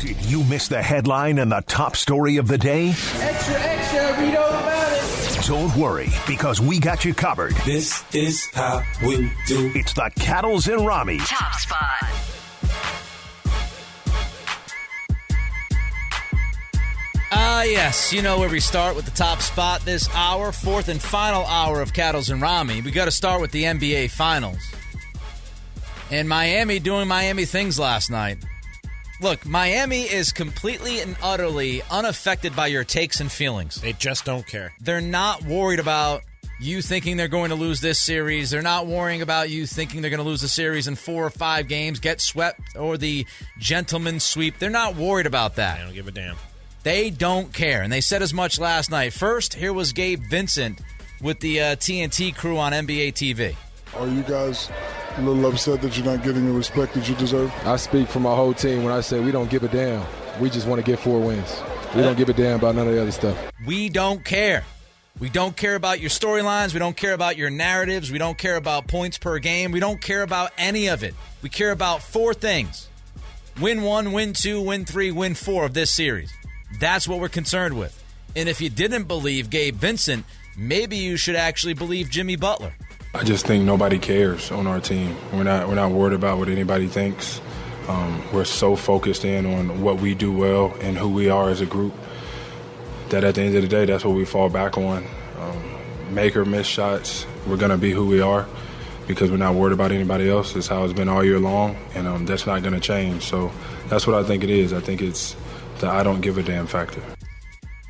Did you miss the headline and the top story of the day? Extra, extra, read all about it. Don't worry, because we got you covered. This is how we do. It's the Cattles and Ramie. Top spot. Ah, yes. You know where we start with the top spot this hour, fourth and final hour of Cattles and Ramie. We got to start with the NBA Finals. And Miami doing Miami things last night. Look, Miami is completely and utterly unaffected by your takes and feelings. They just don't care. They're not worried about you thinking they're going to lose this series. They're not worrying about you thinking they're going to lose the series in four or five games, get swept, or the gentleman's sweep. They're not worried about that. I don't give a damn. They don't care. And they said as much last night. First, here was Gabe Vincent with the uh, TNT crew on NBA TV. Are you guys a little upset that you're not getting the respect that you deserve? I speak for my whole team when I say we don't give a damn. We just want to get four wins. We don't give a damn about none of the other stuff. We don't care. We don't care about your storylines. We don't care about your narratives. We don't care about points per game. We don't care about any of it. We care about four things win one, win two, win three, win four of this series. That's what we're concerned with. And if you didn't believe Gabe Vincent, maybe you should actually believe Jimmy Butler. I just think nobody cares on our team. We're not we're not worried about what anybody thinks. Um, we're so focused in on what we do well and who we are as a group that at the end of the day, that's what we fall back on. Um, make or miss shots, we're gonna be who we are because we're not worried about anybody else. It's how it's been all year long, and um, that's not gonna change. So that's what I think it is. I think it's the I don't give a damn factor.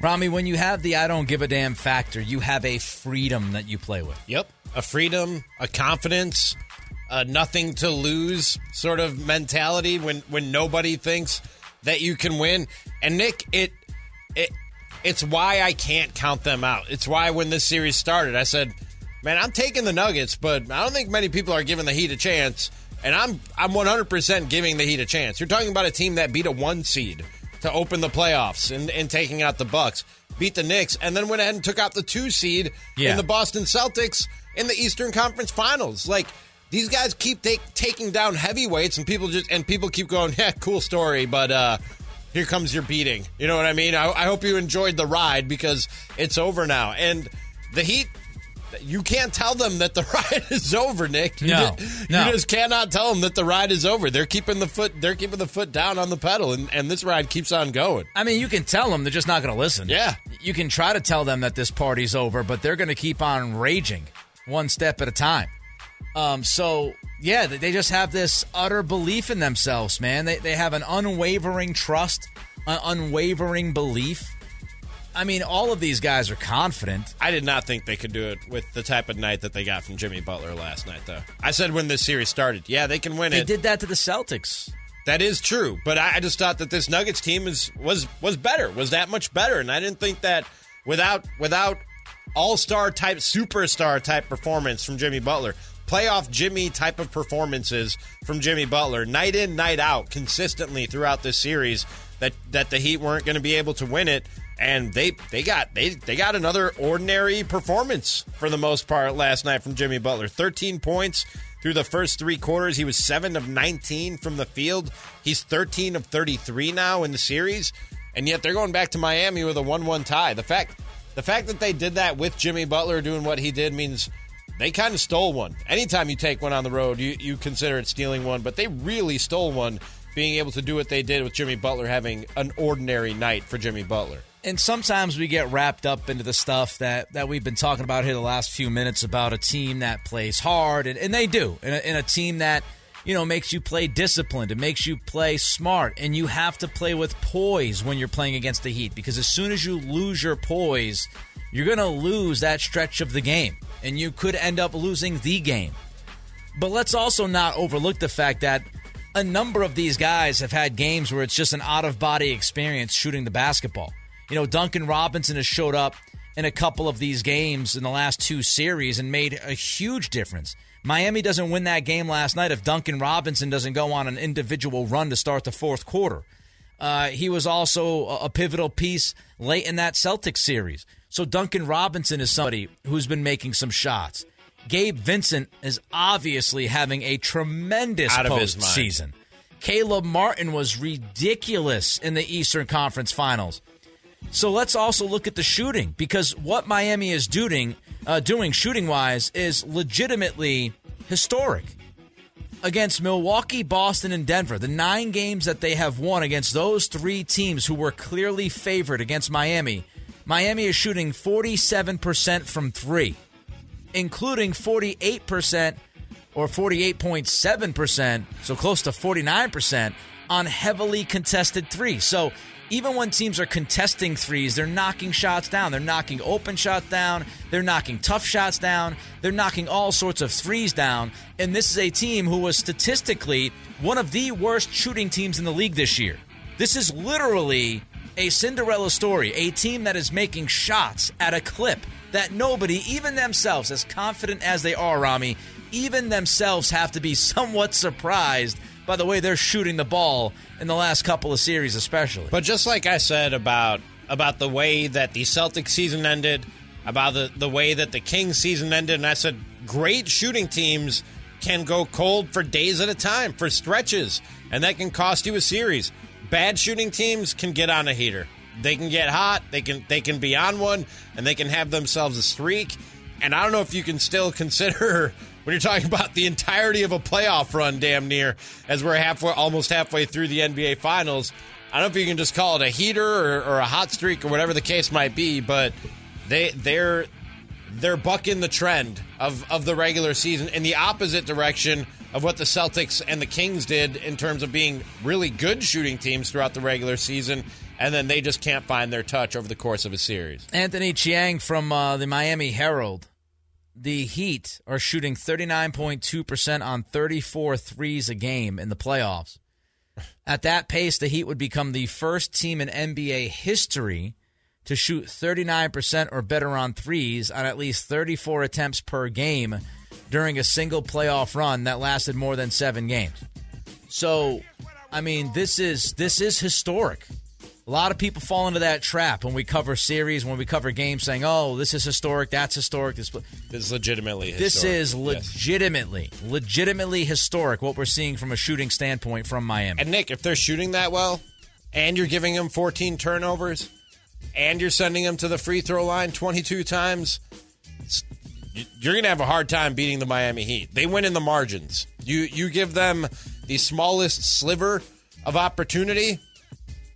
Ramie, when you have the I don't give a damn factor, you have a freedom that you play with. Yep. A freedom, a confidence, a nothing to lose sort of mentality when when nobody thinks that you can win. And Nick, it it it's why I can't count them out. It's why when this series started, I said, "Man, I'm taking the Nuggets, but I don't think many people are giving the Heat a chance." And I'm I'm 100% giving the Heat a chance. You're talking about a team that beat a 1 seed to open the playoffs and, and taking out the Bucks, beat the Knicks, and then went ahead and took out the 2 seed Yeah. in the Boston Celtics in the Eastern Conference Finals. Like these guys keep take, taking down heavyweights, and people just and people keep going, "Yeah, cool story," but uh, here comes your beating. You know what I mean? I, I hope you enjoyed the ride because it's over now, and the Heat. You can't tell them that the ride is over, Nick. You No, ju- no. you just cannot tell them that the ride is over. They're keeping the foot. They're keeping the foot down on the pedal, and, and this ride keeps on going. I mean, you can tell them, they're just not going to listen. Yeah. You can try to tell them that this party's over, but they're going to keep on raging one step at a time. Um, so, yeah, they- just have this utter belief in themselves, man. They, they have an unwavering trust, an unwavering belief. I mean, all of these guys are confident. I did not think they could do it with the type of night that they got from Jimmy Butler last night, though. I said when this series started, yeah, they can win They it. They did that to the Celtics. That is true, but I, I just thought that this Nuggets team is was was better, was that much better, and I didn't think that without without all star type, superstar type performance from Jimmy Butler, playoff Jimmy type of performances from Jimmy Butler, night in night out, consistently throughout this series, that that the Heat weren't going to be able to win it, and they they got they they got another ordinary performance for the most part last night from Jimmy Butler, thirteen points. Through the first three quarters, he was 7 of 19 from the field. He's 13 of 33 now in the series, and yet they're going back to Miami with a 1-1 tie. The fact the fact that they did that with Jimmy Butler doing what he did means they kind of stole one. Anytime you take one on the road, you, you consider it stealing one, but they really stole one being able to do what they did with Jimmy Butler having an ordinary night for Jimmy Butler. and sometimes we get wrapped up into the stuff that, that we've been talking about here the last few minutes about a team that plays hard, and, and they do, and a, and a team that you know makes you play disciplined, it makes you play smart, and you have to play with poise when you're playing against the Heat because as soon as you lose your poise, you're going to lose that stretch of the game, and you could end up losing the game. But let's also not overlook the fact that a number of these guys have had games where it's just an out of body experience shooting the basketball. You know, Duncan Robinson has showed up in a couple of these games in the last two series and made a huge difference. Miami doesn't win that game last night if Duncan Robinson doesn't go on an individual run to start the fourth quarter. Uh, he was also a pivotal piece late in that Celtics series. So Duncan Robinson is somebody who's been making some shots. Gabe Vincent is obviously having a tremendous postseason. Caleb Martin was ridiculous in the Eastern Conference Finals. So let's also look at the shooting because what Miami is doing, uh, doing shooting wise, is legitimately historic. Against Milwaukee, Boston, and Denver, the nine games that they have won against those three teams who were clearly favored against Miami, Miami is shooting 47% from three, including 48% or 48.7%, so close to 49% on heavily contested threes. So even when teams are contesting threes, they're knocking shots down. They're knocking open shots down. They're knocking tough shots down. They're knocking all sorts of threes down. And this is a team who was statistically one of the worst shooting teams in the league this year. This is literally a Cinderella story, a team that is making shots at a clip that nobody, even themselves, as confident as they are, Ramie, even themselves have to be somewhat surprised by the way they're shooting the ball in the last couple of series, especially. But just like I said about about the way that the Celtics season ended, about the, the way that the Kings season ended, and I said great shooting teams can go cold for days at a time, for stretches, and that can cost you a series. Bad shooting teams can get on a heater. They can get hot, they can they can be on one, and they can have themselves a streak. And I don't know if you can still consider when you're talking about the entirety of a playoff run, damn near, as we're halfway, almost halfway through the NBA Finals. I don't know if you can just call it a heater or, or a hot streak or whatever the case might be, but they they're they're bucking the trend of of the regular season in the opposite direction of what the Celtics and the Kings did in terms of being really good shooting teams throughout the regular season. And then they just can't find their touch over the course of a series. Anthony Chiang from uh, the Miami Herald the Heat are shooting 39.2% on 34 threes a game in the playoffs. At that pace, the Heat would become the first team in NBA history to shoot 39% or better on threes on at least 34 attempts per game during a single playoff run that lasted more than 7 games. So, I mean, this is this is historic. A lot of people fall into that trap when we cover series, when we cover games, saying, "Oh, this is historic, that's historic." This, this is legitimately. Historic. This is legitimately, yes. legitimately historic. What we're seeing from a shooting standpoint from Miami. And Nick, if they're shooting that well, and you're giving them 14 turnovers, and you're sending them to the free throw line 22 times, you're going to have a hard time beating the Miami Heat. They win in the margins. You you give them the smallest sliver of opportunity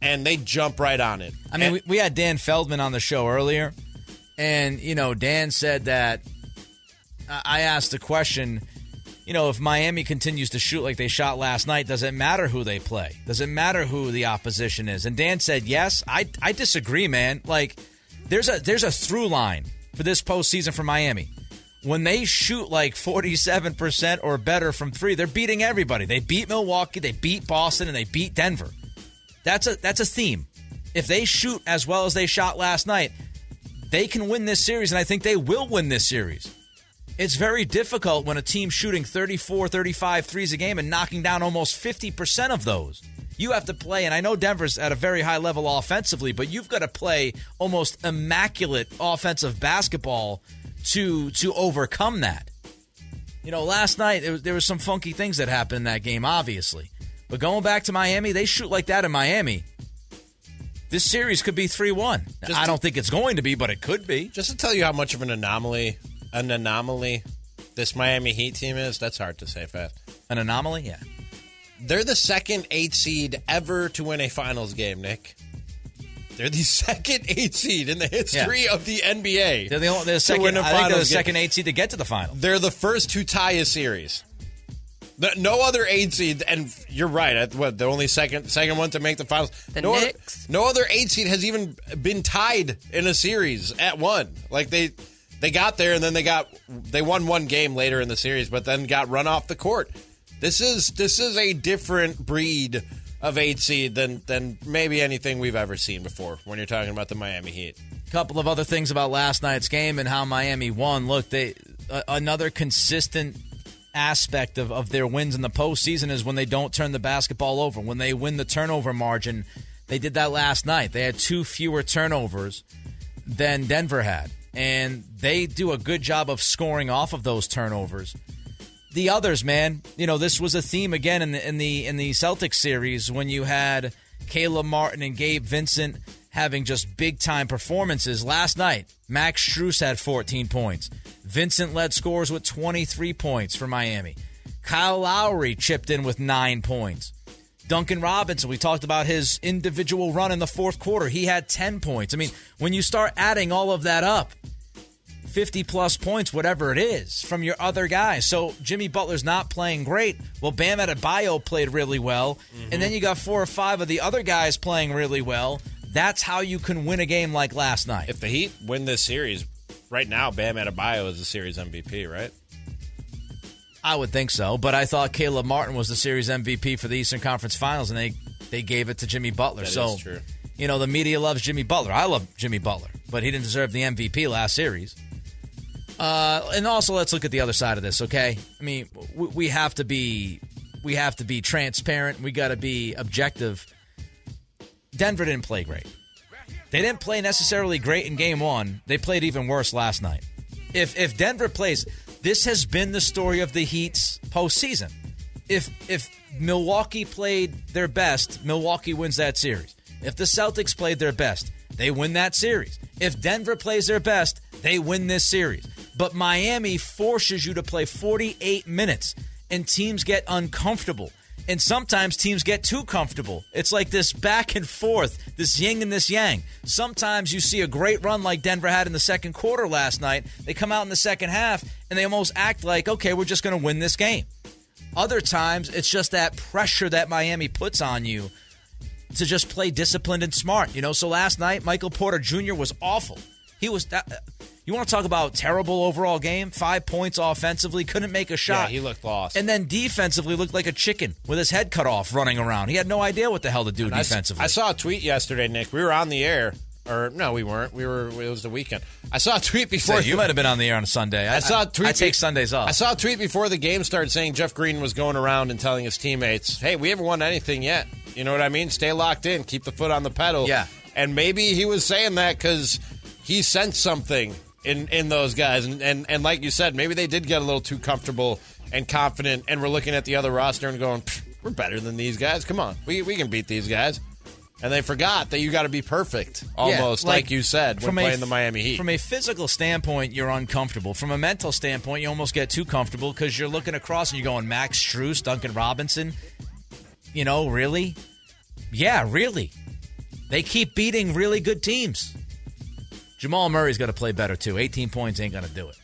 and they jump right on it. I mean, and, we, we had Dan Feldman on the show earlier, and you know, Dan said that uh, I asked the question. You know, if Miami continues to shoot like they shot last night, does it matter who they play? Does it matter who the opposition is? And Dan said, "Yes." I I disagree, man. Like, there's a there's a through line for this postseason for Miami. When they shoot like 47% or better from three, they're beating everybody. They beat Milwaukee, they beat Boston, and they beat Denver. That's a that's a theme. If they shoot as well as they shot last night, they can win this series, and I think they will win this series. It's very difficult when a team shooting 34, 35 threes a game and knocking down almost 50% of those. You have to play, and I know Denver's at a very high level offensively, but you've got to play almost immaculate offensive basketball to to overcome that. You know, last night was, there was some funky things that happened in that game, obviously. But going back to Miami, they shoot like that in Miami. This series could be 3 1. I don't think it's going to be, but it could be. Just to tell you how much of an anomaly, an anomaly this Miami Heat team is, that's hard to say fast. An anomaly? Yeah. They're the second eight seed ever to win a finals game, Nick. They're the second eight seed in the history yeah. of the NBA. They're the, only, they're the second, I think they're the second eight seed to get to the final. They're the first to tie a series. No other eight seed, and you're right. What the only second second one to make the finals? The no Knicks. Other, no other eight seed has even been tied in a series at one. Like they they got there, and then they got they won one game later in the series, but then got run off the court. This is this is a different breed of eight seed than than maybe anything we've ever seen before. When you're talking about the Miami Heat, a couple of other things about last night's game and how Miami won. Look, they uh, another consistent aspect of, of their wins in the postseason is when they don't turn the basketball over, when they win the turnover margin. They did that last night. They had two fewer turnovers than Denver had, and they do a good job of scoring off of those turnovers. the others, man. You know, this was a theme again in the in the in the Celtics series when you had Caleb Martin and Gabe Vincent having just big time performances. Last night, Max Strus had 14 points. Vincent led scores with 23 points for Miami. Kyle Lowry chipped in with nine points. Duncan Robinson, we talked about his individual run in the fourth quarter. He had 10 points. I mean, when you start adding all of that up, 50 plus points, whatever it is, from your other guys. So Jimmy Butler's not playing great. Well, Bam Adebayo played really well. Mm-hmm. And then you got four or five of the other guys playing really well. That's how you can win a game like last night. If the Heat win this series, right now, Bam Adebayo is the series MVP, right? I would think so, but I thought Caleb Martin was the series MVP for the Eastern Conference Finals, and they they gave it to Jimmy Butler. That so, you know, the media loves Jimmy Butler. I love Jimmy Butler, but he didn't deserve the MVP last series. Uh, and also, let's look at the other side of this. Okay, I mean, we, we have to be we have to be transparent. We got to be objective. Denver didn't play great. They didn't play necessarily great in Game One. They played even worse last night. If if Denver plays this has been the story of the Heat's postseason. If if Milwaukee played their best, Milwaukee wins that series. If the Celtics played their best, they win that series. If Denver plays their best, they win this series. But Miami forces you to play 48 minutes and teams get uncomfortable and sometimes teams get too comfortable. It's like this back and forth, this yin and this yang. Sometimes you see a great run like Denver had in the second quarter last night. They come out in the second half and they almost act like, okay, we're just going to win this game. Other times, it's just that pressure that Miami puts on you to just play disciplined and smart. You know, so last night, Michael Porter Jr. was awful. He was that. You want to talk about terrible overall game? Five points offensively, couldn't make a shot. Yeah, he looked lost. And then defensively looked like a chicken with his head cut off running around. He had no idea what the hell to do and defensively. I, I saw a tweet yesterday, Nick. We were on the air. Or no, we weren't. We were. It was the weekend. I saw a tweet before. So you might have been on the air on a Sunday. I, I saw a tweet. I, I take Sundays off. I saw a tweet before the game started saying Jeff Green was going around and telling his teammates, "Hey, we haven't won anything yet. You know what I mean? Stay locked in. Keep the foot on the pedal." Yeah. And maybe he was saying that because he sensed something in in those guys, and, and and like you said, maybe they did get a little too comfortable and confident, and we're looking at the other roster and going, "We're better than these guys. Come on, we we can beat these guys." And they forgot that you got to be perfect, almost Yeah, like, like, you said when from a- playing the Miami Heat. From a physical standpoint, you're uncomfortable. From a mental standpoint, you almost get too comfortable because you're looking across and you're going Max Strus, Duncan Robinson. You know, really? Yeah, really. They keep beating really good teams. Jamal Murray's got to play better too. 18 points ain't going to do it.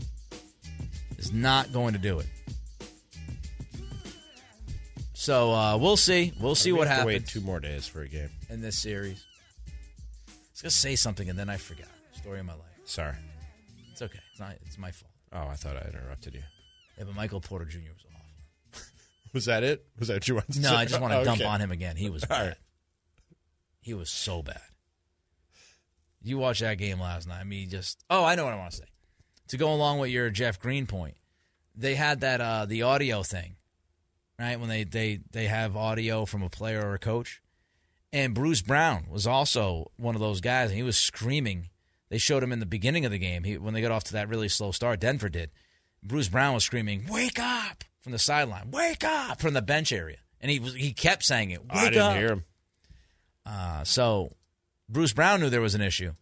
it. Is not going to do it. So uh, we'll see. We'll see We what to Wait happens two more days for a game. in this series. I was gonna say something and then I forgot. Story of my life. Sorry. It's okay. It's not. It's my fault. Oh, I thought I interrupted you. Yeah, but Michael Porter Jr. was awful. Was that it? Was that what you wanted to No? I just want to dump Okay. on him again. He was bad. right. He was so bad. You watched that game last night. I mean, just oh, I know what I want to say. To go along with your Jeff Green point, they had that uh the audio thing, right? When they they they have audio from a player or a coach, and Bruce Brown was also one of those guys, and he was screaming. They showed him in the beginning of the game. He when they got off to that really slow start, Denver did. Bruce Brown was screaming, "Wake up!" from the sideline, "Wake up!" from the bench area, and he was he kept saying it. Wake I didn't up! hear him. Uh, so Bruce Brown knew there was an issue.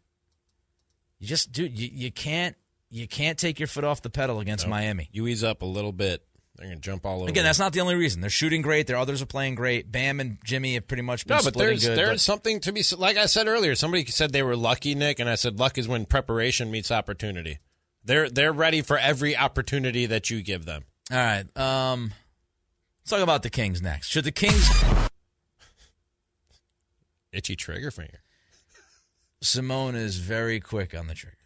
You just, dude, you, you can't you can't take your foot off the pedal against Miami. You ease up a little bit, they're gonna jump all over. Again, that's not the only reason. They're shooting great. Their others are playing great. Bam and Jimmy have pretty much been no, but splitting there's good. there's but- something to be like I said earlier. Somebody said they were lucky, Nick, and I said luck is when preparation meets opportunity. They're they're ready for every opportunity that you give them. all right. Um, let's talk about the Kings next. Should the Kings? Itchy trigger finger. Simone is very quick on the trigger.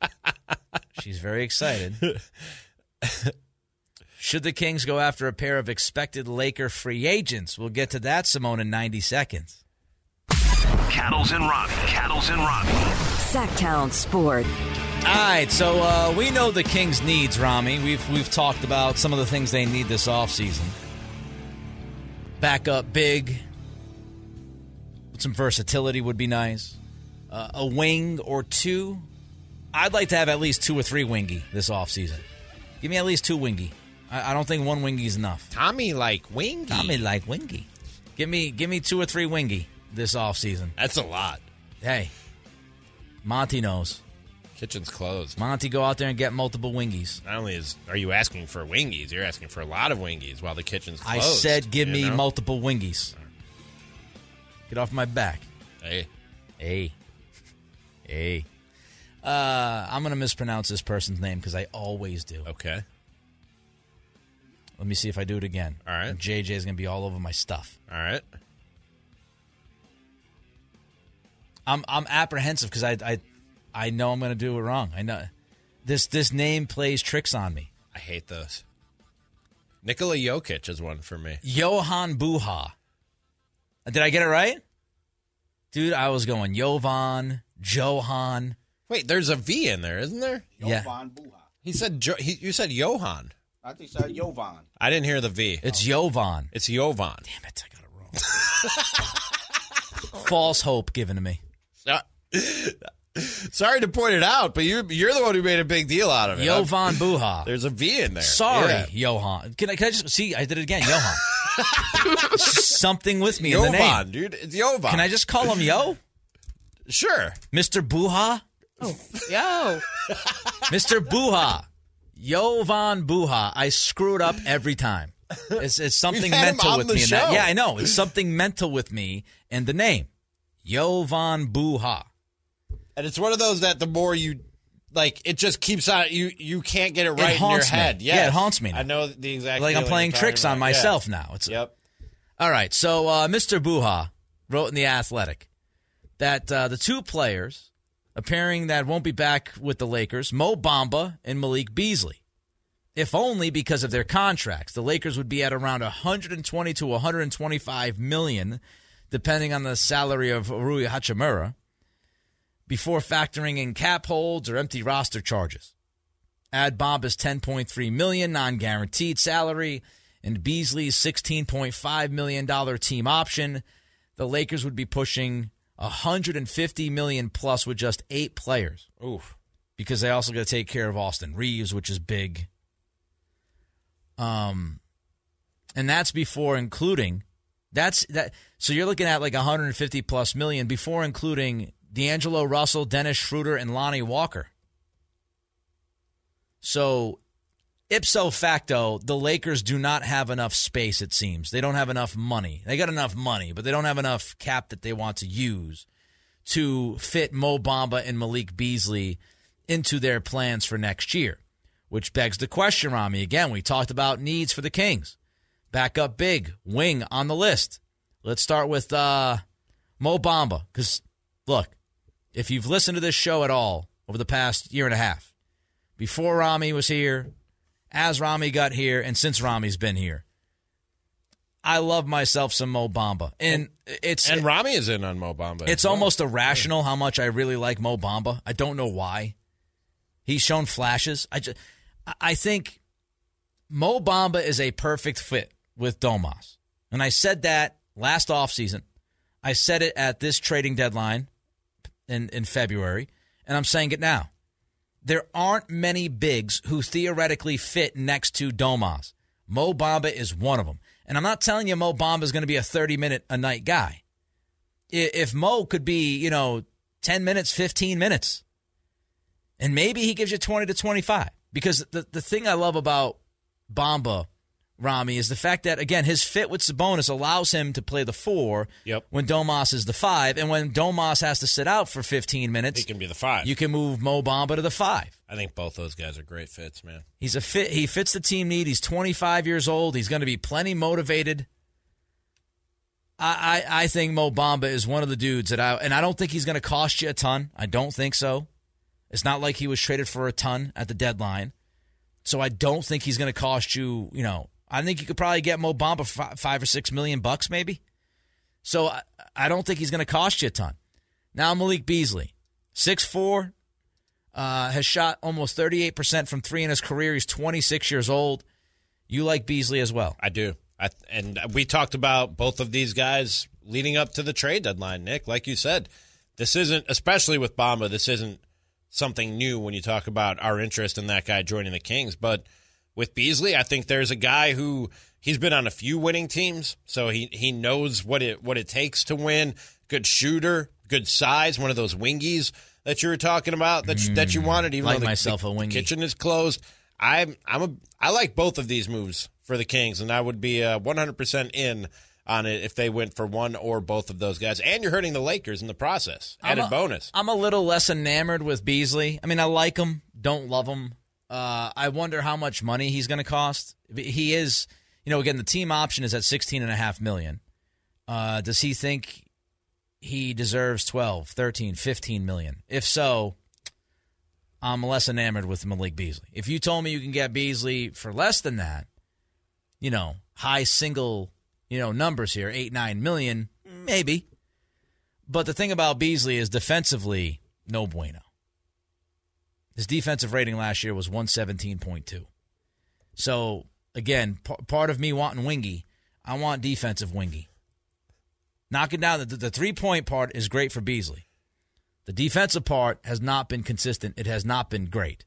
She's very excited. Should the Kings go after a pair of expected Laker free agents? We'll get to that, Simone, in 90 seconds. Cattles and Robbie. Cattles and Robbie. Sactown Sport. All right, so uh, we know the Kings' needs, Ramie. We've we've talked about some of the things they need this offseason. Back up big. Some versatility would be nice. Uh, a wing or two. I'd like to have at least two or three wingy this offseason. Give me at least two wingy. I, I don't think one wingy is enough. Tommy like wingy. Tommy like wingy. Give me give me two or three wingy this offseason. That's a lot. Hey, Monty knows. Kitchen's closed. Monty, go out there and get multiple wingies. Not only is are you asking for wingies, you're asking for a lot of wingies while the kitchen's closed. I said give me know? multiple wingies. Get off my back. Hey, Hey. Hey. Uh, I'm going to mispronounce this person's name because I always do. okay. Let me see if I do it again. All right. JJ is going to be all over my stuff. All right. I'm I'm apprehensive because I, I I know I'm going to do it wrong. I know this this name plays tricks on me. I hate those. Nikola Jokic is one for me. Johan Buha. Did I get it right? Dude, I was going Jovan, Johan. Wait, there's a V in there, isn't there? Yeah. Jovan Buha. He said jo- he, you said Johan. I think so. Jovan. I didn't hear the V. It's Jovan. It's Jovan. Damn it, I got it wrong. False hope given to me. Sorry to point it out, but you're you're the one who made a big deal out of it. Jovan Buha. There's a V in there. Sorry, Yeah. Johan. Can I, can I just see? I did it again, Johan. Something with me in the name. Jovan, dude. It's Jovan. Can I just call him Yo, Sure. Mister Buha, Yo. Mister Buha, Jovan Buha? I screw it up every time. It's, it's something mental with me. In that. Yeah, I know. It's something mental with me and the name, Jovan Buha. And it's one of those that the more you like, it just keeps on. You you can't get it right in your haunts me. head. Yeah, it haunts me now. I know the exact. Like I'm playing you're tricks on about. Yeah. myself now. It's Yep. All right. So uh, Mr. Buha wrote in the Athletic that uh, the two players appearing that won't be back with the Lakers, Mo Bamba and Malik Beasley, if only because of their contracts. The Lakers would be at around 120 to 125 million, depending on the salary of Rui Hachimura, before factoring in cap holds or empty roster charges. Add Bamba's 10.3 million non-guaranteed salary and Beasley's 16.5 million dollar team option. The Lakers would be pushing 150 million plus with just eight players. Oof. Because they also got to take care of Austin Reaves, which is big. Um, and that's before including that's that. So you're looking at like 150 plus million before including D'Angelo Russell, Dennis Schroeder, and Lonnie Walker. So ipso facto, the Lakers do not have enough space, it seems. They don't have enough money. They got enough money, but they don't have enough cap that they want to use to fit Mo Bamba and Malik Beasley into their plans for next year. Which begs the question, Ramie. Again, we talked about needs for the Kings. Back up big, wing on the list. Let's start with uh, Mo Bamba. Because, look, if you've listened to this show at all over the past year and a half, before Ramie was here, as Ramie got here, and since Ramie's been here. I love myself some Mo Bamba. And it's And Ramie is in on Mo Bamba. it's well. almost irrational how much I really like Mo Bamba. I don't know why. He's shown flashes. I just I think Mo Bamba is a perfect fit with Domas. And I said that last offseason. I said it at this trading deadline in, in February, and I'm saying it now. There aren't many bigs who theoretically fit next to Domas. Mo Bamba is one of them. And I'm not telling you Mo Bamba is going to be a 30 minute a night guy. If Mo could be, you know, 10 minutes, 15 minutes, and maybe he gives you 20 to 25. Because the, the thing I love about Bamba, Ramie, is the fact that, again, his fit with Sabonis allows him to play the four Yep. when Domas is the five. And when Domas has to sit out for 15 minutes, He can be the five. you can move Mo Bamba to the five. I think both those guys are great fits, man. He's a fit. He fits the team need. He's 25 years old. He's going to be plenty motivated. I, I I think Mo Bamba is one of the dudes that I and I don't think he's going to cost you a ton. I don't think so. It's not like he was traded for a ton at the deadline, so I don't think he's going to cost you. You know, I think you could probably get Mo Bamba for five or six million bucks, maybe. So I, I don't think he's going to cost you a ton. Now Malik Beasley, six four, uh, has shot almost 38% from three in his career. He's 26 years old. You like Beasley as well. I do. I, and we talked about both of these guys leading up to the trade deadline, Nick. Like you said, this isn't, especially with Bamba, this isn't something new when you talk about our interest in that guy joining the Kings. But with Beasley. I think there's a guy who he's been on a few winning teams, so he he knows what it what it takes to win. Good shooter, good size, one of those wingies that you were talking about that you, that you wanted. Even like though the, myself the, a wingy. kitchen is closed. I'm I'm a I like both of these moves for the Kings, and I would be uh, 100% in on it if they went for one or both of those guys. And you're hurting the Lakers in the process. Added I'm a- bonus. I'm a little less enamored with Beasley. I mean, I like him, don't love him. Uh, I wonder how much money he's going to cost. He is, you know, again, the team option is at sixteen and a half million. Uh, does he think he deserves 12, 13, 15 million? If so, I'm less enamored with Malik Beasley. If you told me you can get Beasley for less than that, you know, high single, you know, numbers here, eight, nine million, maybe. But the thing about Beasley is defensively, no bueno. His defensive rating last year was 117.2. So, again, p- part of me wanting wingy, I want defensive wingy. Knocking down the, the three point part is great for Beasley. The defensive part has not been consistent. It has not been great.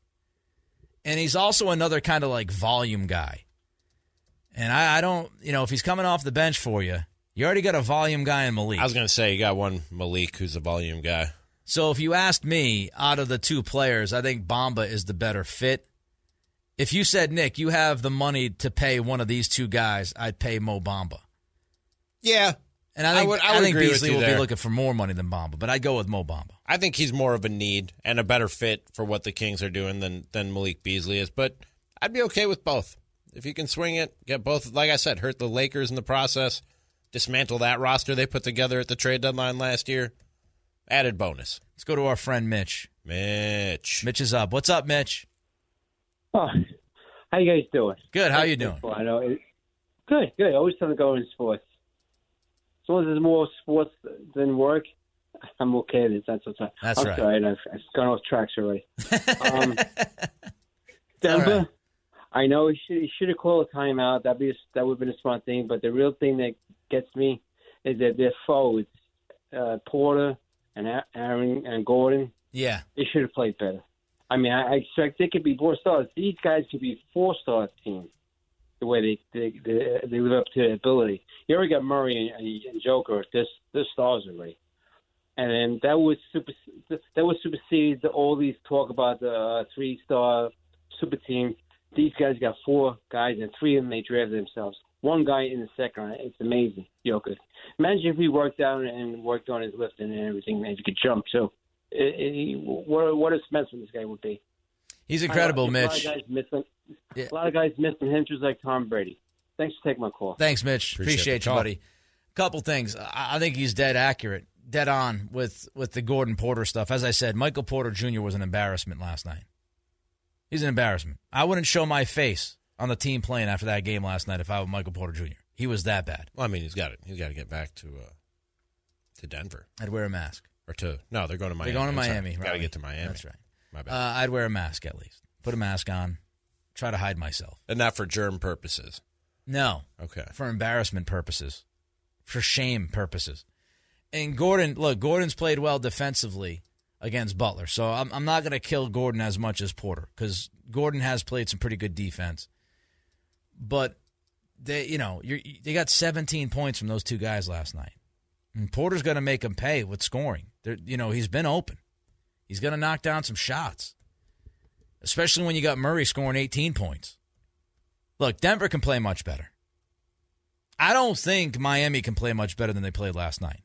And he's also another kind of like volume guy. And I, I don't, you know, if he's coming off the bench for you, you already got a volume guy in Malik. I was going to say you got one Malik who's a volume guy. So if you asked me, out of the two players, I think Bamba is the better fit. If you said, Nick, you have the money to pay one of these two guys, I'd pay Mo Bamba. Yeah, And I think, I would- I I think Beasley will there. be looking for more money than Bamba, but I'd go with Mo Bamba. I think he's more of a need and a better fit for what the Kings are doing than than Malik Beasley is. But I'd be okay with both if you can swing it. Get both. Like I said, hurt the Lakers in the process. Dismantle that roster they put together at the trade deadline last year. Added bonus. Let's go to our friend Mitch. Mitch. Mitch is up. What's up, Mitch? Oh, how you guys doing? Good. How you doing? I know. It, good, good. Always something to go in sports. As long as there's more sports than work, I'm okay. That's that's what's up. That's I'm right. Sorry, I've, I've gone off tracks already. um, Denver. all right. I know he should he should have called a timeout. That'd be a, that would have been a smart thing. But the real thing that gets me is that their forwards, uh, Porter and Aaron and Gordon, Yeah. they should have played better. I mean, I, I expect they could be four stars. These guys could be four star teams the way they they, they they live up to their ability. You already got Murray and, and Joker. This this stars already, and then that would super that would supersede all these talk about the uh, three star super team. These guys got four guys, and three of them they drafted themselves. One guy in the second round. It's amazing, Joker. Imagine if he worked out and worked on his lifting and everything, and he could jump too. It, it, what what a specimen this guy would be. He's incredible, a Mitch. Lot of guys missing, Yeah. a lot of guys missing hinges like Tom Brady. Thanks for taking my call. Thanks, Mitch. Appreciate Appreciate, you, call. buddy. Couple things. I I think he's dead accurate, dead on with with the Gordon Porter stuff. As I said, Michael Porter Jr. was an embarrassment last night. He's an embarrassment. I wouldn't show my face on the team playing after that game last night if I were Michael Porter Jr. He was that bad. Well, I mean, he's got it. He's got to get back to uh, to Denver I'd wear a mask. or to no, they're going to Miami. They're going to. Miami. Got to get to Miami. That's right. My bad. Uh, I'd wear a mask at least. Put a mask on. Try to hide myself. and not for germ purposes. No, Okay. for embarrassment purposes, for shame purposes. And Gordon, look, Gordon's played well defensively against Butler, so I'm, I'm not going to kill Gordon as much as Porter because Gordon has played some pretty good defense. But they, you know, you're, they got 17 points from those two guys last night. And Porter's going to make them pay with scoring. They're, you know, he's been open. He's going to knock down some shots, especially when you got Murray scoring 18 points. Look, Denver can play much better. I don't think Miami can play much better than they played last night.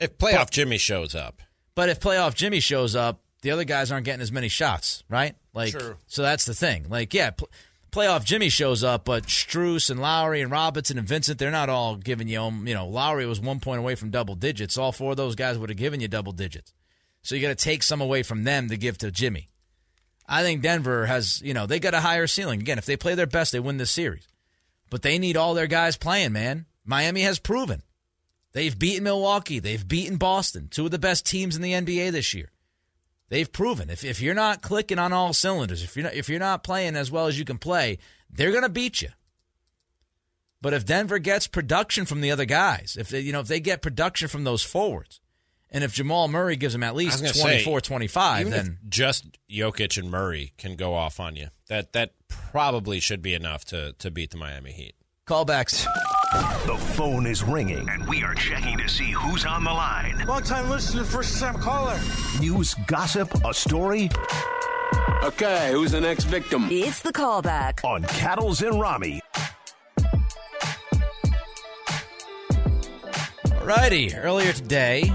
If playoff Jimmy shows up, But if playoff Jimmy shows up, the other guys aren't getting as many shots, right? Like, so that's the thing. Like, yeah, pl- playoff Jimmy shows up, but Strus and Lowry and Robinson and Vincent, they're not all giving you, um, you know, Lowry was one point away from double digits. All four of those guys would have given you double digits. So you got to take some away from them to give to Jimmy. I think Denver has, you know, they got a higher ceiling. Again, if they play their best, they win this series. But they need all their guys playing, man. Miami has proven. They've beaten Milwaukee. They've beaten Boston, two of the best teams in the NBA this year. They've proven if, if you're not clicking on all cylinders, if you're not, if you're not playing as well as you can play, they're going to beat you. But if Denver gets production from the other guys, if they, you know if they get production from those forwards, And if Jamal Murray gives them at least was gonna say, 24, 25, even then just Jokic and Murray can go off on you, that that probably should be enough to to beat the Miami Heat. Callbacks. The phone is ringing, and we are checking to see who's on the line. Long time listener, first time caller. News, gossip, a story Okay, who's the next victim? It's the callback. on Cattles and Ramie. Alrighty, earlier today,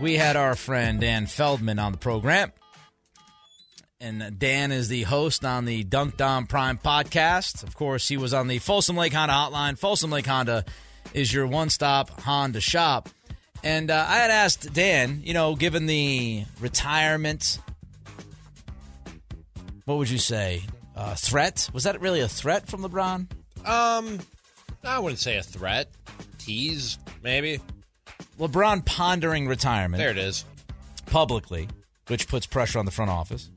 we had our friend Dan Feldman on the program. And Dan is the host on the Dunked On Prime podcast. Of course, he was on the Folsom Lake Honda hotline. Folsom Lake Honda is your one stop Honda shop. And uh, I had asked Dan, you know, given the retirement, what would you say? Uh, threat? Was that really a threat from LeBron? Um, I wouldn't say a threat. Tease, maybe. LeBron pondering retirement. There it is. publicly, which puts pressure on the front office.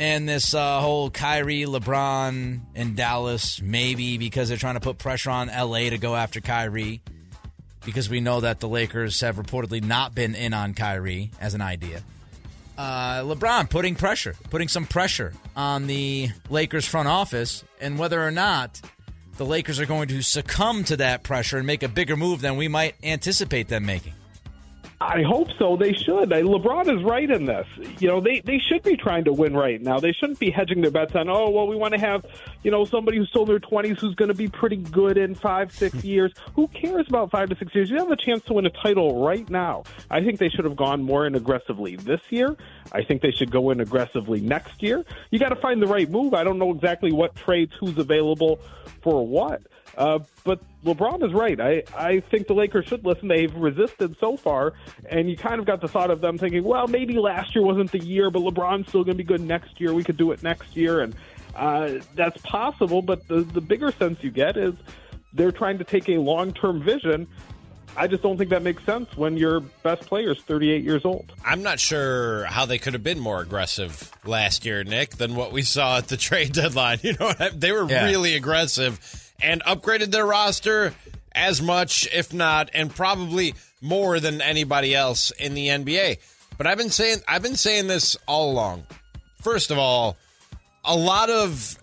And this uh, whole Kyrie, LeBron, and Dallas, maybe because they're trying to put pressure on LA to go after Kyrie, because we know that the Lakers have reportedly not been in on Kyrie as an idea. Uh, LeBron putting pressure, putting some pressure on the Lakers front office, and whether or not the Lakers are going to succumb to that pressure and make a bigger move than we might anticipate them making. I hope so. They should. I, LeBron is right in this. You know, they they should be trying to win right now. They shouldn't be hedging their bets on, oh, well, we want to have, you know, somebody who's still in their 20s who's going to be pretty good in five, six hmm. years. Who cares about five to six years? You have a chance to win a title right now. I think they should have gone more in aggressively this year. I think they should go in aggressively next year. You got to find the right move. I don't know exactly what trades, who's available for what. Uh, but LeBron is right. I, I think the Lakers should listen. They've resisted so far, and you kind of got the thought of them thinking, well, maybe last year wasn't the year, but LeBron's still going to be good next year. We could do it next year, and uh, that's possible. But the the bigger sense you get is they're trying to take a long term vision. I just don't think that makes sense when your best player is 38 years old. I'm not sure how they could have been more aggressive last year, Nick, than what we saw at the trade deadline. You know, they were Yeah. really aggressive and upgraded their roster as much, if not, and probably more than anybody else in the NBA. But I've been saying I've been saying this all along. First of all, a lot of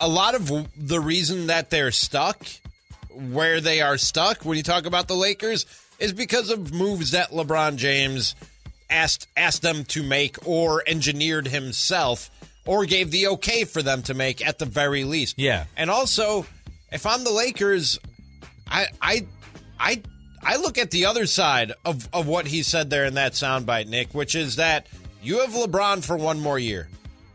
a lot of the reason that they're stuck where they are stuck when you talk about the Lakers is because of moves that LeBron James asked asked them to make or engineered himself or gave the okay for them to make at the very least. Yeah. And also, if I'm the Lakers, I I I I look at the other side of, of what he said there in that soundbite, Nick, which is that you have LeBron for one more year.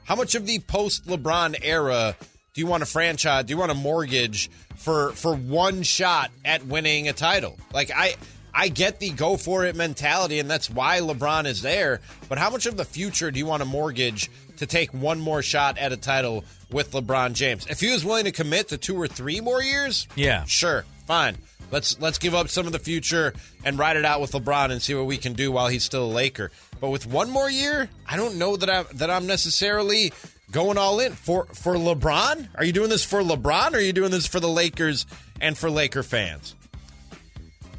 How much of the post LeBron era do you want a franchise? Do you want a mortgage for for one shot at winning a title? Like I I get the go for it mentality, and that's why LeBron is there. But how much of the future do you want a mortgage to take one more shot at a title with LeBron James? If he was willing to commit to two or three more years, Yeah. sure, fine. Let's let's give up some of the future and ride it out with LeBron and see what we can do while he's still a Laker. But with one more year, I don't know that I that I'm necessarily going all in for for LeBron. Are you doing this for LeBron? or Are you doing this for the Lakers and for Laker fans?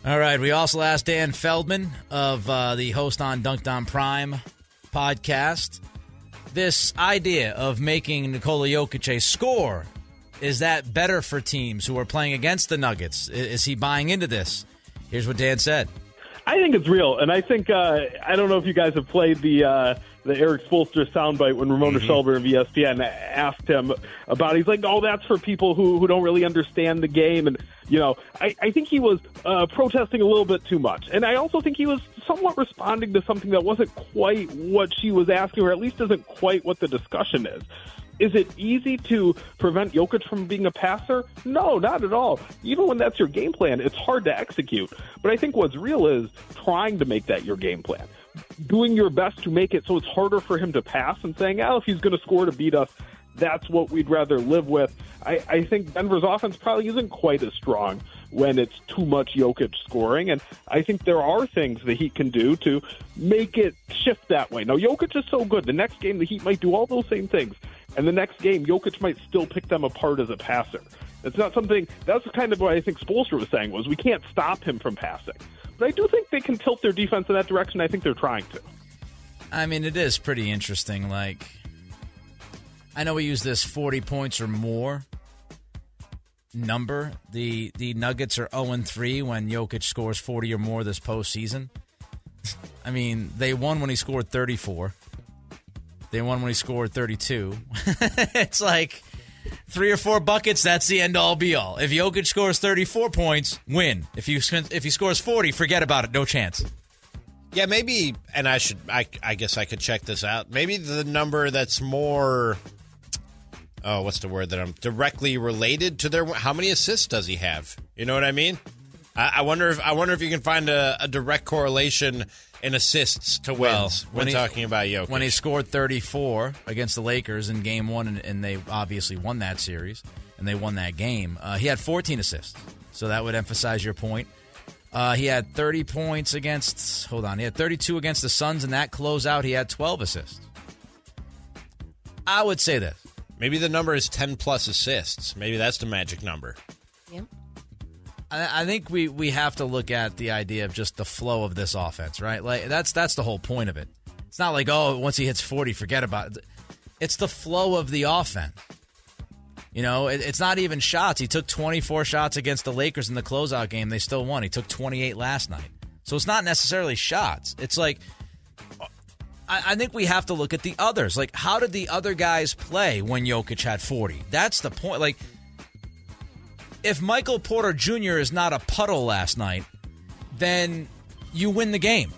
All right. We also asked Dan Feldman of uh, the host on Dunked on Prime podcast this idea of making Nikola Jokic a score. Is that better for teams who are playing against the Nuggets? Is he buying into this? Here's what Dan said. I think it's real, and I think uh, I don't know if you guys have played the uh, the Erik Spoelstra soundbite when Ramona Shelburne of ESPN asked him about. He's like, "Oh, that's for people who who don't really understand the game," and you know, I, I think he was uh, protesting a little bit too much, and I also think he was somewhat responding to something that wasn't quite what she was asking, or at least isn't quite what the discussion is. Is it easy to prevent Jokic from being a passer? No, not at all. Even when that's your game plan, it's hard to execute. But I think what's real is trying to make that your game plan. Doing your best to make it so it's harder for him to pass and saying, oh, if he's going to score to beat us, that's what we'd rather live with. I, I think Denver's offense probably isn't quite as strong when it's too much Jokic scoring. And I think there are things the Heat can do to make it shift that way. Now, Jokic is so good. The next game, the Heat might do all those same things. And the next game, Jokic might still pick them apart as a passer. It's not something. That's kind of what I think Spoelstra was saying was we can't stop him from passing, but I do think they can tilt their defense in that direction. I think they're trying to. I mean, it is pretty interesting. Like, I know we use this 40 points or more number. The the Nuggets are 0 3 when Jokic scores 40 or more this postseason. I mean, they won when he scored 34. They won when he scored 32. it's like three or four buckets, that's the end all be all. If Jokic scores 34 points, win. If you if he scores 40, forget about it. No chance. Yeah, maybe, and I should, I, I guess I could check this out. Maybe the number that's more, oh, what's the word that I'm directly related to their, how many assists does he have? You know what I mean? I, I wonder if, I wonder if you can find a, a direct correlation in assists to wins Well, when, when he- talking about Jokic. When he scored 34 against the Lakers in game one, and, and they obviously won that series, and they won that game, uh, he had 14 assists. So that would emphasize your point. Uh, he had 30 points against, hold on, he had 32 against the Suns, and that closeout, he had 12 assists. I would say this. Maybe the number is 10 plus assists. Maybe that's the magic number. I, I think we, we have to look at the idea of just the flow of this offense, right? Like that's that's the whole point of it. It's not like oh, once he hits forty, forget about it. It's the flow of the offense. You know, it, it's not even shots. He took twenty four shots against the Lakers in the closeout game. They still won. He took twenty eight last night. So it's not necessarily shots. It's like I, I think we have to look at the others. Like, how did the other guys play when Jokic had 40? That's the point. Like, if Michael Porter Jr. is not a puddle last night, then you win the game,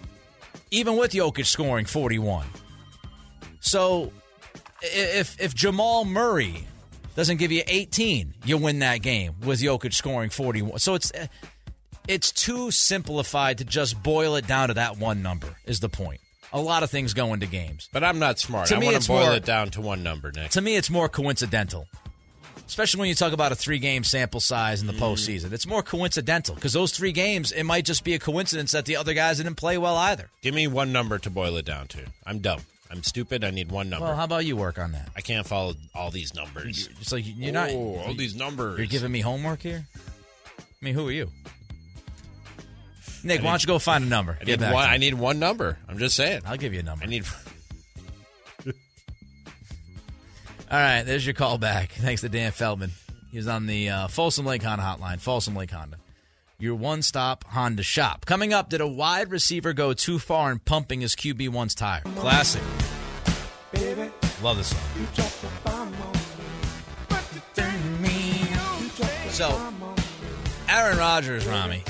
even with Jokic scoring 41. So, if if Jamal Murray doesn't give you 18, you win that game with Jokic scoring 41. So it's it's too simplified to just boil it down to that one number. Is the point? A lot of things go into games. But I'm not smart. To I me, want to boil more- it down to one number, Nick. To me, it's more coincidental. Especially when you talk about a three game sample size in the mm. postseason. It's more coincidental because those three games, it might just be a coincidence that the other guys didn't play well either. Give me one number to boil it down to. I'm dumb. I'm stupid. I need one number. Well, how about you work on that? I can't follow all these numbers. It's like you're not. Oh, all these numbers. You're giving me homework here? I mean, who are you? Nick, I why don't you go find a number? I need, one. I need one number. I'm just saying. I'll give you a number. I need. All right, there's your call back. Thanks to Dan Feldman. He was on the uh, Folsom Lake Honda hotline. Folsom Lake Honda, your one-stop Honda shop. Coming up, did a wide receiver go too far in pumping his QB one's tire? Classic. Love this song. So, Aaron Rodgers, Ramie,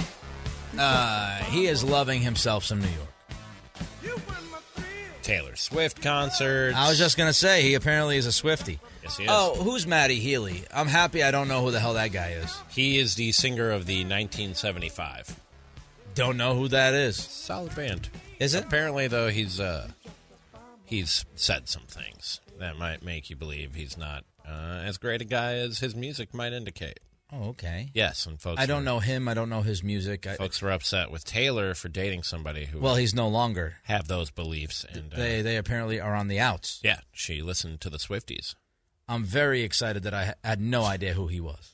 uh, he is loving himself some New York. Taylor Swift concerts. I was just gonna say he apparently is a Swifty. Yes, he is. Oh, who's Matty Healy? I'm happy I don't know who the hell that guy is. He is the singer of the 1975. Don't know who that is. Solid band. Is it? Apparently, though, he's uh, he's said some things that might make you believe he's not uh, as great a guy as his music might indicate. Oh, okay. Yes, and folks. I don't were- know him. I don't know his music. I, Folks were upset with Taylor for dating somebody who well, he's no longer. have those beliefs, and uh, They they apparently are on the outs. yeah, she listened to the Swifties. I'm very excited that I had no idea who he was.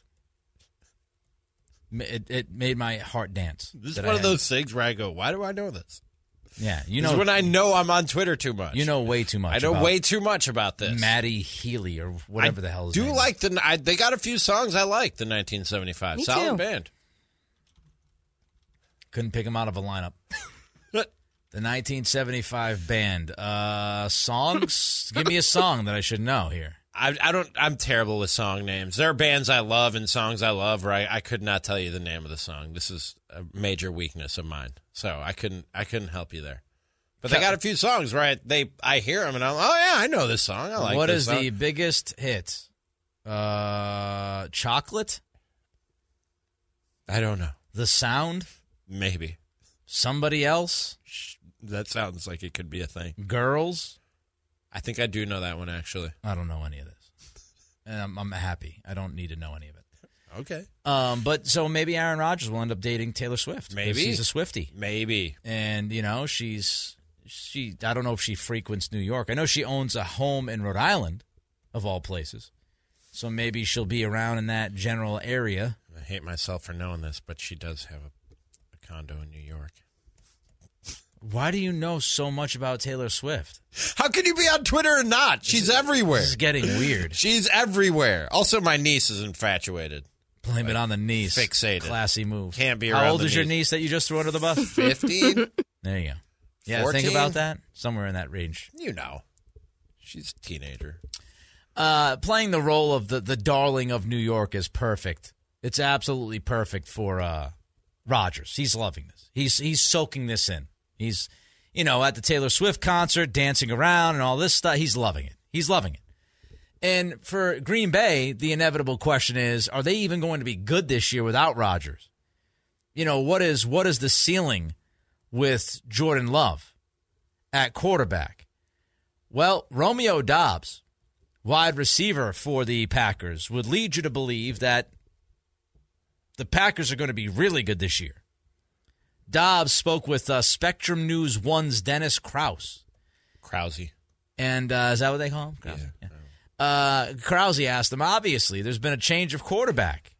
It, it made my heart dance. This is one I of had- those things where I go, "Why do I know this?" Yeah, you This is know when I know I'm on Twitter too much. you know way too much. I know about way too much about this. Matty Healy or whatever I the hell. His do name is. like the. I, they got a few songs I like. The 1975 Me solid too. band. Couldn't pick him out of a lineup. The 1975 band. Uh, songs? Give me a song that I should know here. I, I don't. I'm terrible with song names. There are bands I love and songs I love where I, I could not tell you the name of the song. This is a major weakness of mine. So I couldn't. I couldn't help you there. But they got a few songs where I, they I hear them and I'm oh yeah I know this song. I like. what is song. the biggest hit? Uh, chocolate. I don't know. The sound. Maybe Somebody else. that sounds like it could be a thing. Girls. I think I do know that one actually. I don't know any of this, and I'm, I'm happy. I don't need to know any of it. Okay. Um, but so maybe Aaron Rodgers will end up dating Taylor Swift. Maybe. she's a Swifty, Maybe. and you know she's she. I don't know if she frequents New York. I know she owns a home in Rhode Island, of all places. So maybe she'll be around in that general area. I hate myself for knowing this, but she does have a, a condo in New York. Why do you know so much about Taylor Swift? How can you be on Twitter and not? She's everywhere. This is getting weird. She's everywhere. Also, my niece is infatuated. Blame it on the niece. Fixated. Classy move. Can't be How old the is your niece. niece that you just threw under the bus? 15? There you go. Yeah, 14? think about that. Somewhere in that range. You know. She's a teenager. Uh, playing the role of the, the darling of New York is perfect. It's absolutely perfect for uh, Rodgers. He's loving this. He's he's soaking this in. He's you know at the Taylor Swift concert, dancing around and all this stuff. He's loving it. He's loving it. And for Green Bay, the inevitable question is: Are they even going to be good this year without Rodgers? You know what is what is the ceiling with Jordan Love at quarterback? Well, Romeo Doubs, wide receiver for the Packers, would lead you to believe that the Packers are going to be really good this year. Doubs spoke with uh, Spectrum News One's Dennis Kraus. Krause. And uh, is that what they call him? Krause? Yeah. Uh, Krause asked him, obviously, there's been a change of quarterback.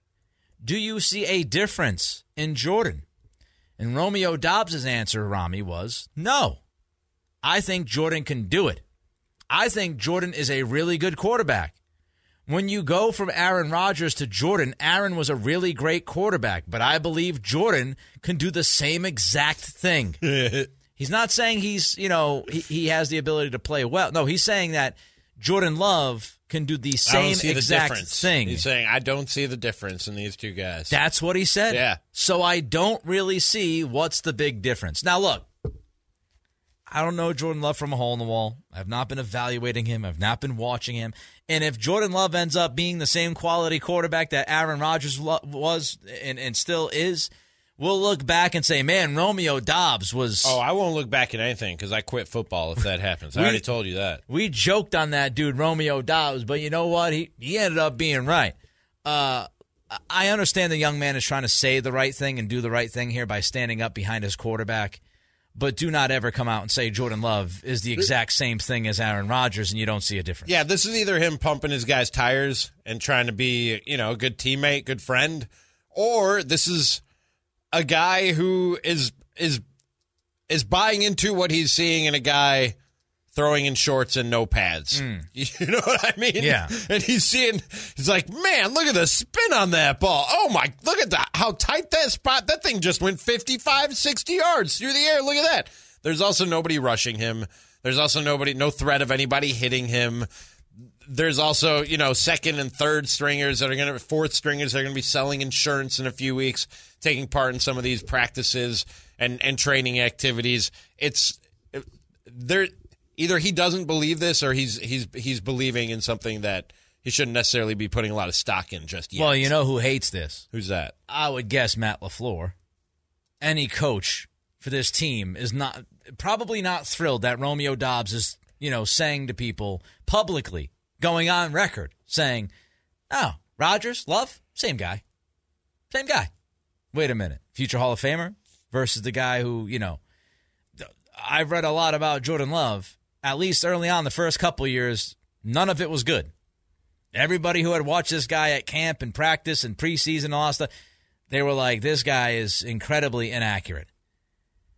Do you see a difference in Jordan? And Romeo Doubs' answer, Ramie, was no. I think Jordan can do it. I think Jordan is a really good quarterback. When you go from Aaron Rodgers to Jordan, Aaron was a really great quarterback, but I believe Jordan can do the same exact thing. he's not saying he's, you know, he, he has the ability to play well. No, he's saying that Jordan Love can do the same the exact difference. thing. He's saying, I don't see the difference in these two guys. That's what he said. Yeah. So I don't really see what's the big difference. Now, look, I don't know Jordan Love from a hole in the wall. I've not been evaluating him. I've not been watching him. And if Jordan Love ends up being the same quality quarterback that Aaron Rodgers was and, and still is, we'll look back and say, man, Romeo Doubs was. Oh, I won't look back at anything because I quit football if that happens. I already told you that. We joked on that dude, Romeo Doubs, but you know what? He he ended up being right. Uh, I understand the young man is trying to say the right thing and do the right thing here by standing up behind his quarterback. But do not ever come out and say Jordan Love is the exact same thing as Aaron Rodgers and you don't see a difference. Yeah, this is either him pumping his guys' tires and trying to be, you know, a good teammate, good friend, or this is a guy who is is is buying into what he's seeing in a guy throwing in shorts and no pads. Hmm. You know what I mean? Yeah. And he's seeing he's like, "Man, look at the spin on that ball. Oh my, look at that. How tight that spot. That thing just went 55, 60 yards through the air. Look at that." There's also nobody rushing him. There's also nobody no threat of anybody hitting him there's also you know second and third stringers that are going to fourth stringers that are going to be selling insurance in a few weeks taking part in some of these practices and and training activities it's there either he doesn't believe this or he's he's he's believing in something that he shouldn't necessarily be putting a lot of stock in just yet Well, you know who hates this? who's that I would guess Matt LaFleur. Any coach for this team is not probably not thrilled that Romeo Doubs is, you know, saying to people publicly, going on record, saying, Oh, Rodgers, Love, same guy. Same guy. Wait a minute. Future Hall of Famer versus the guy who, you know, I've read a lot about Jordan Love. At least early on, the first couple years, none of it was good. Everybody who had watched this guy at camp and practice and preseason and all that stuff, they were like, "This guy is incredibly inaccurate."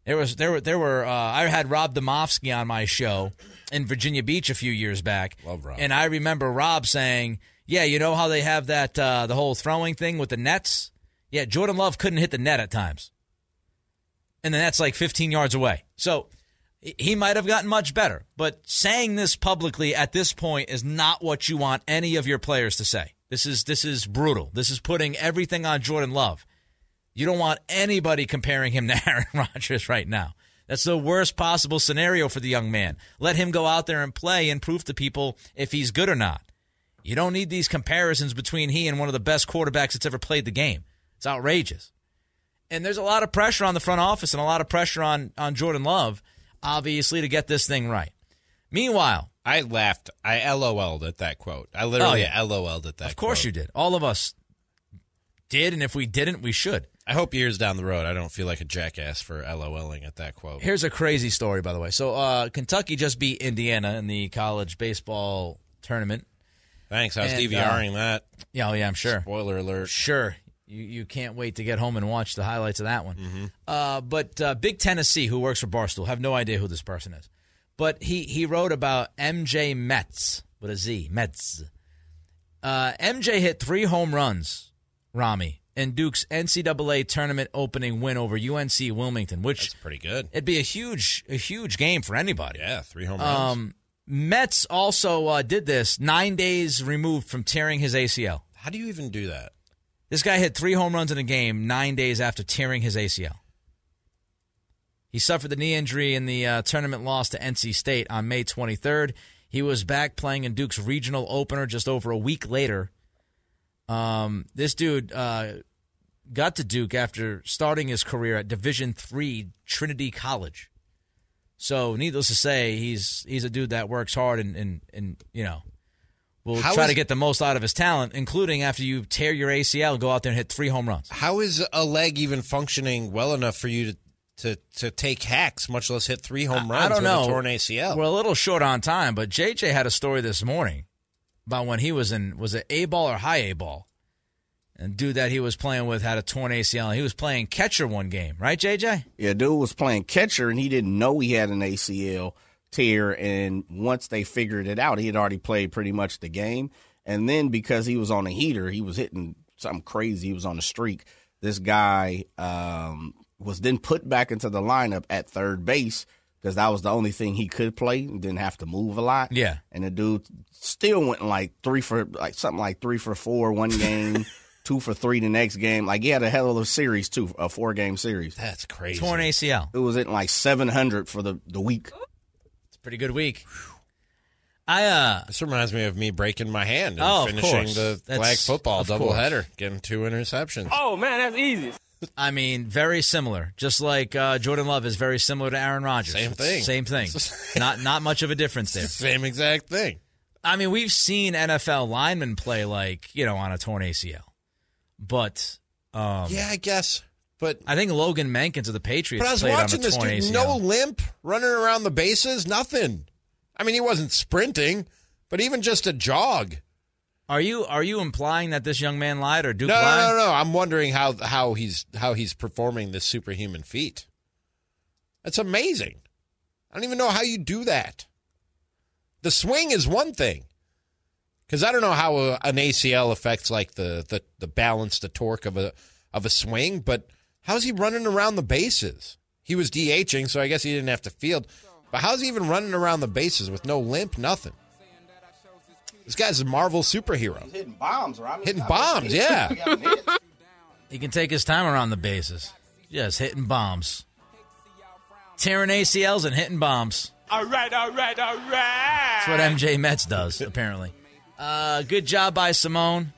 There was there were there were uh, I had Rob Demovsky on my show in Virginia Beach a few years back, Love Rob. and I remember Rob saying, "Yeah, you know how they have that uh, the whole throwing thing with the nets? Yeah, Jordan Love couldn't hit the net at times, and then that's like 15 yards away. So he might have gotten much better, but saying this publicly at this point is not what you want any of your players to say. This is this is brutal. This is putting everything on Jordan Love. You don't want anybody comparing him to Aaron Rodgers right now. That's the worst possible scenario for the young man. Let him go out there and play and prove to people if he's good or not. You don't need these comparisons between he and one of the best quarterbacks that's ever played the game. It's outrageous. And there's a lot of pressure on the front office and a lot of pressure on, on Jordan Love, obviously, to get this thing right. Meanwhile, i laughed i lol'd at that quote i literally Oh, yeah. lol'd at that of course quote. you did. All of us did, and if we didn't, we should. i hope years down the road i don't feel like a jackass for loling at that quote Here's a crazy story, by the way. So, uh, Kentucky just beat Indiana in the college baseball tournament. thanks i was And, dvring that Yeah, oh, yeah, I'm sure. spoiler alert Sure. You you can't wait to get home and watch the highlights of that one. Uh, but uh, Big Tennessee, who works for Barstool, have no idea who this person is. But he he wrote about MJ Metz with a Z, Metz. Uh, MJ hit three home runs, Ramie, in Duke's NCAA tournament opening win over UNC Wilmington, which That's pretty good. it'd be a huge a huge game for anybody. Yeah, three home runs. Um, Metz also uh, did this nine days removed from tearing his ACL. How do you even do that? This guy hit three home runs in a game nine days after tearing his ACL. He suffered the knee injury in the uh, tournament loss to NC State on May 23rd. He was back playing in Duke's regional opener just over a week later. Um, this dude uh, got to Duke after starting his career at Division Three Trinity College. So, needless to say, he's he's a dude that works hard and and, and you know will How try is- to get the most out of his talent, including after you tear your ACL, go out there and hit three home runs. How is a leg even functioning well enough for you to to, to take hacks, much less hit three home runs I don't with know. a torn ACL? We're a little short on time, but JJ had a story this morning about when he was in was it A ball or high A ball, and dude that he was playing with had a torn ACL. and He was playing catcher one game, right, JJ? Yeah, dude was playing catcher and he didn't know he had an ACL tear. And once they figured it out, he had already played pretty much the game. And then because he was on a heater, he was hitting something crazy. He was on a streak. This guy um, was then put back into the lineup at third base because that was the only thing he could play and didn't have to move a lot. Yeah. And the dude still went like three for like something like three for four one game, two for three the next game. Like he had a hell of a series too, a four game series. That's crazy. Torn ACL. It was at like seven hundred for the the week. It's a pretty good week. I uh This reminds me of me breaking my hand and Oh, of finishing course. the That's- flag football of doubleheader, getting two interceptions. Oh man, that's easy. I mean, very similar. Just like uh, Jordan Love is very similar to Aaron Rodgers. Same thing. Same thing. not not much of a difference there. Same exact thing. I mean, we've seen NFL linemen play like you know on a torn ACL, but um, Yeah, I guess. But I think Logan Mankins of the Patriots but I was watching this dude, no limp, running around the bases, nothing. I mean, he wasn't sprinting, but even just a jog. Are you are you implying that this young man lied or Duke No, lied? no, no, no. I'm wondering how how he's how he's performing this superhuman feat. That's amazing. I don't even know how you do that. The swing is one thing, because I don't know how a, an ACL affects like the, the the balance, the torque of a of a swing. But how's he running around the bases? He was DHing, so I guess he didn't have to field. But how's he even running around the bases with no limp, nothing? This guy's a Marvel superhero. Hitting bombs, right? Hitting bombs, yeah. He can take his time around the bases. Yes, hitting bombs, tearing ACLs and hitting bombs. All right, all right, all right. That's what MJ Metz does, apparently. Uh, good job by Simone.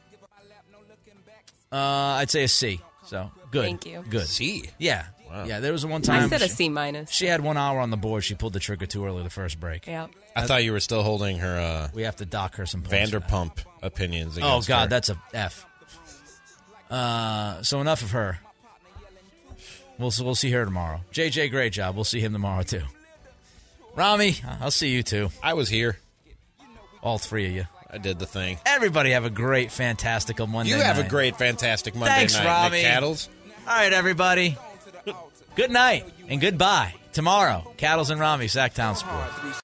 Uh, I'd say a C. So good. Thank you. Good. C. Yeah. Wow. Yeah. There was one time I said a she, C minus. she had one hour on the board. She pulled the trigger too early the first break. Yeah. I thought you were still holding her uh, We have to dock her some points. Vanderpump opinions. Oh God, her. that's a F. Uh, so enough of her. We'll we'll see her tomorrow. JJ, great job. We'll see him tomorrow too. Ramie, I'll see you too. I was here. All three of you. I did the thing. Everybody have a great, fantastical Monday. You have a great, fantastic Monday Thanks, night, Ramie. Nick Cattles. All right, everybody. Good night and goodbye. Tomorrow, Cattles and Ramie, Sactown Sports.